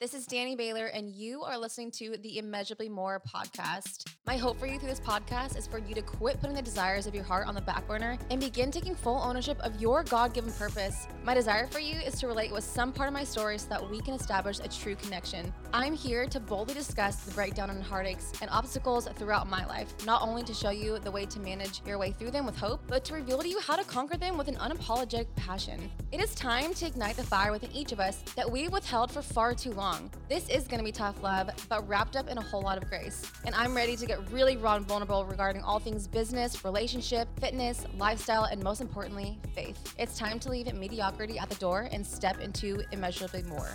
This is Danny Baylor, and you are listening to the Immeasurably More podcast. My hope for you through this podcast is for you to quit putting the desires of your heart on the back burner and begin taking full ownership of your God given purpose. My desire for you is to relate with some part of my story so that we can establish a true connection. I'm here to boldly discuss the breakdown and heartaches and obstacles throughout my life, not only to show you the way to manage your way through them with hope, but to reveal to you how to conquer them with an unapologetic passion. It is time to ignite the fire within each of us that we withheld for far too long. This is going to be tough love, but wrapped up in a whole lot of grace. And I'm ready to get really raw and vulnerable regarding all things business, relationship, fitness, lifestyle, and most importantly, faith. It's time to leave mediocrity at the door and step into immeasurably more.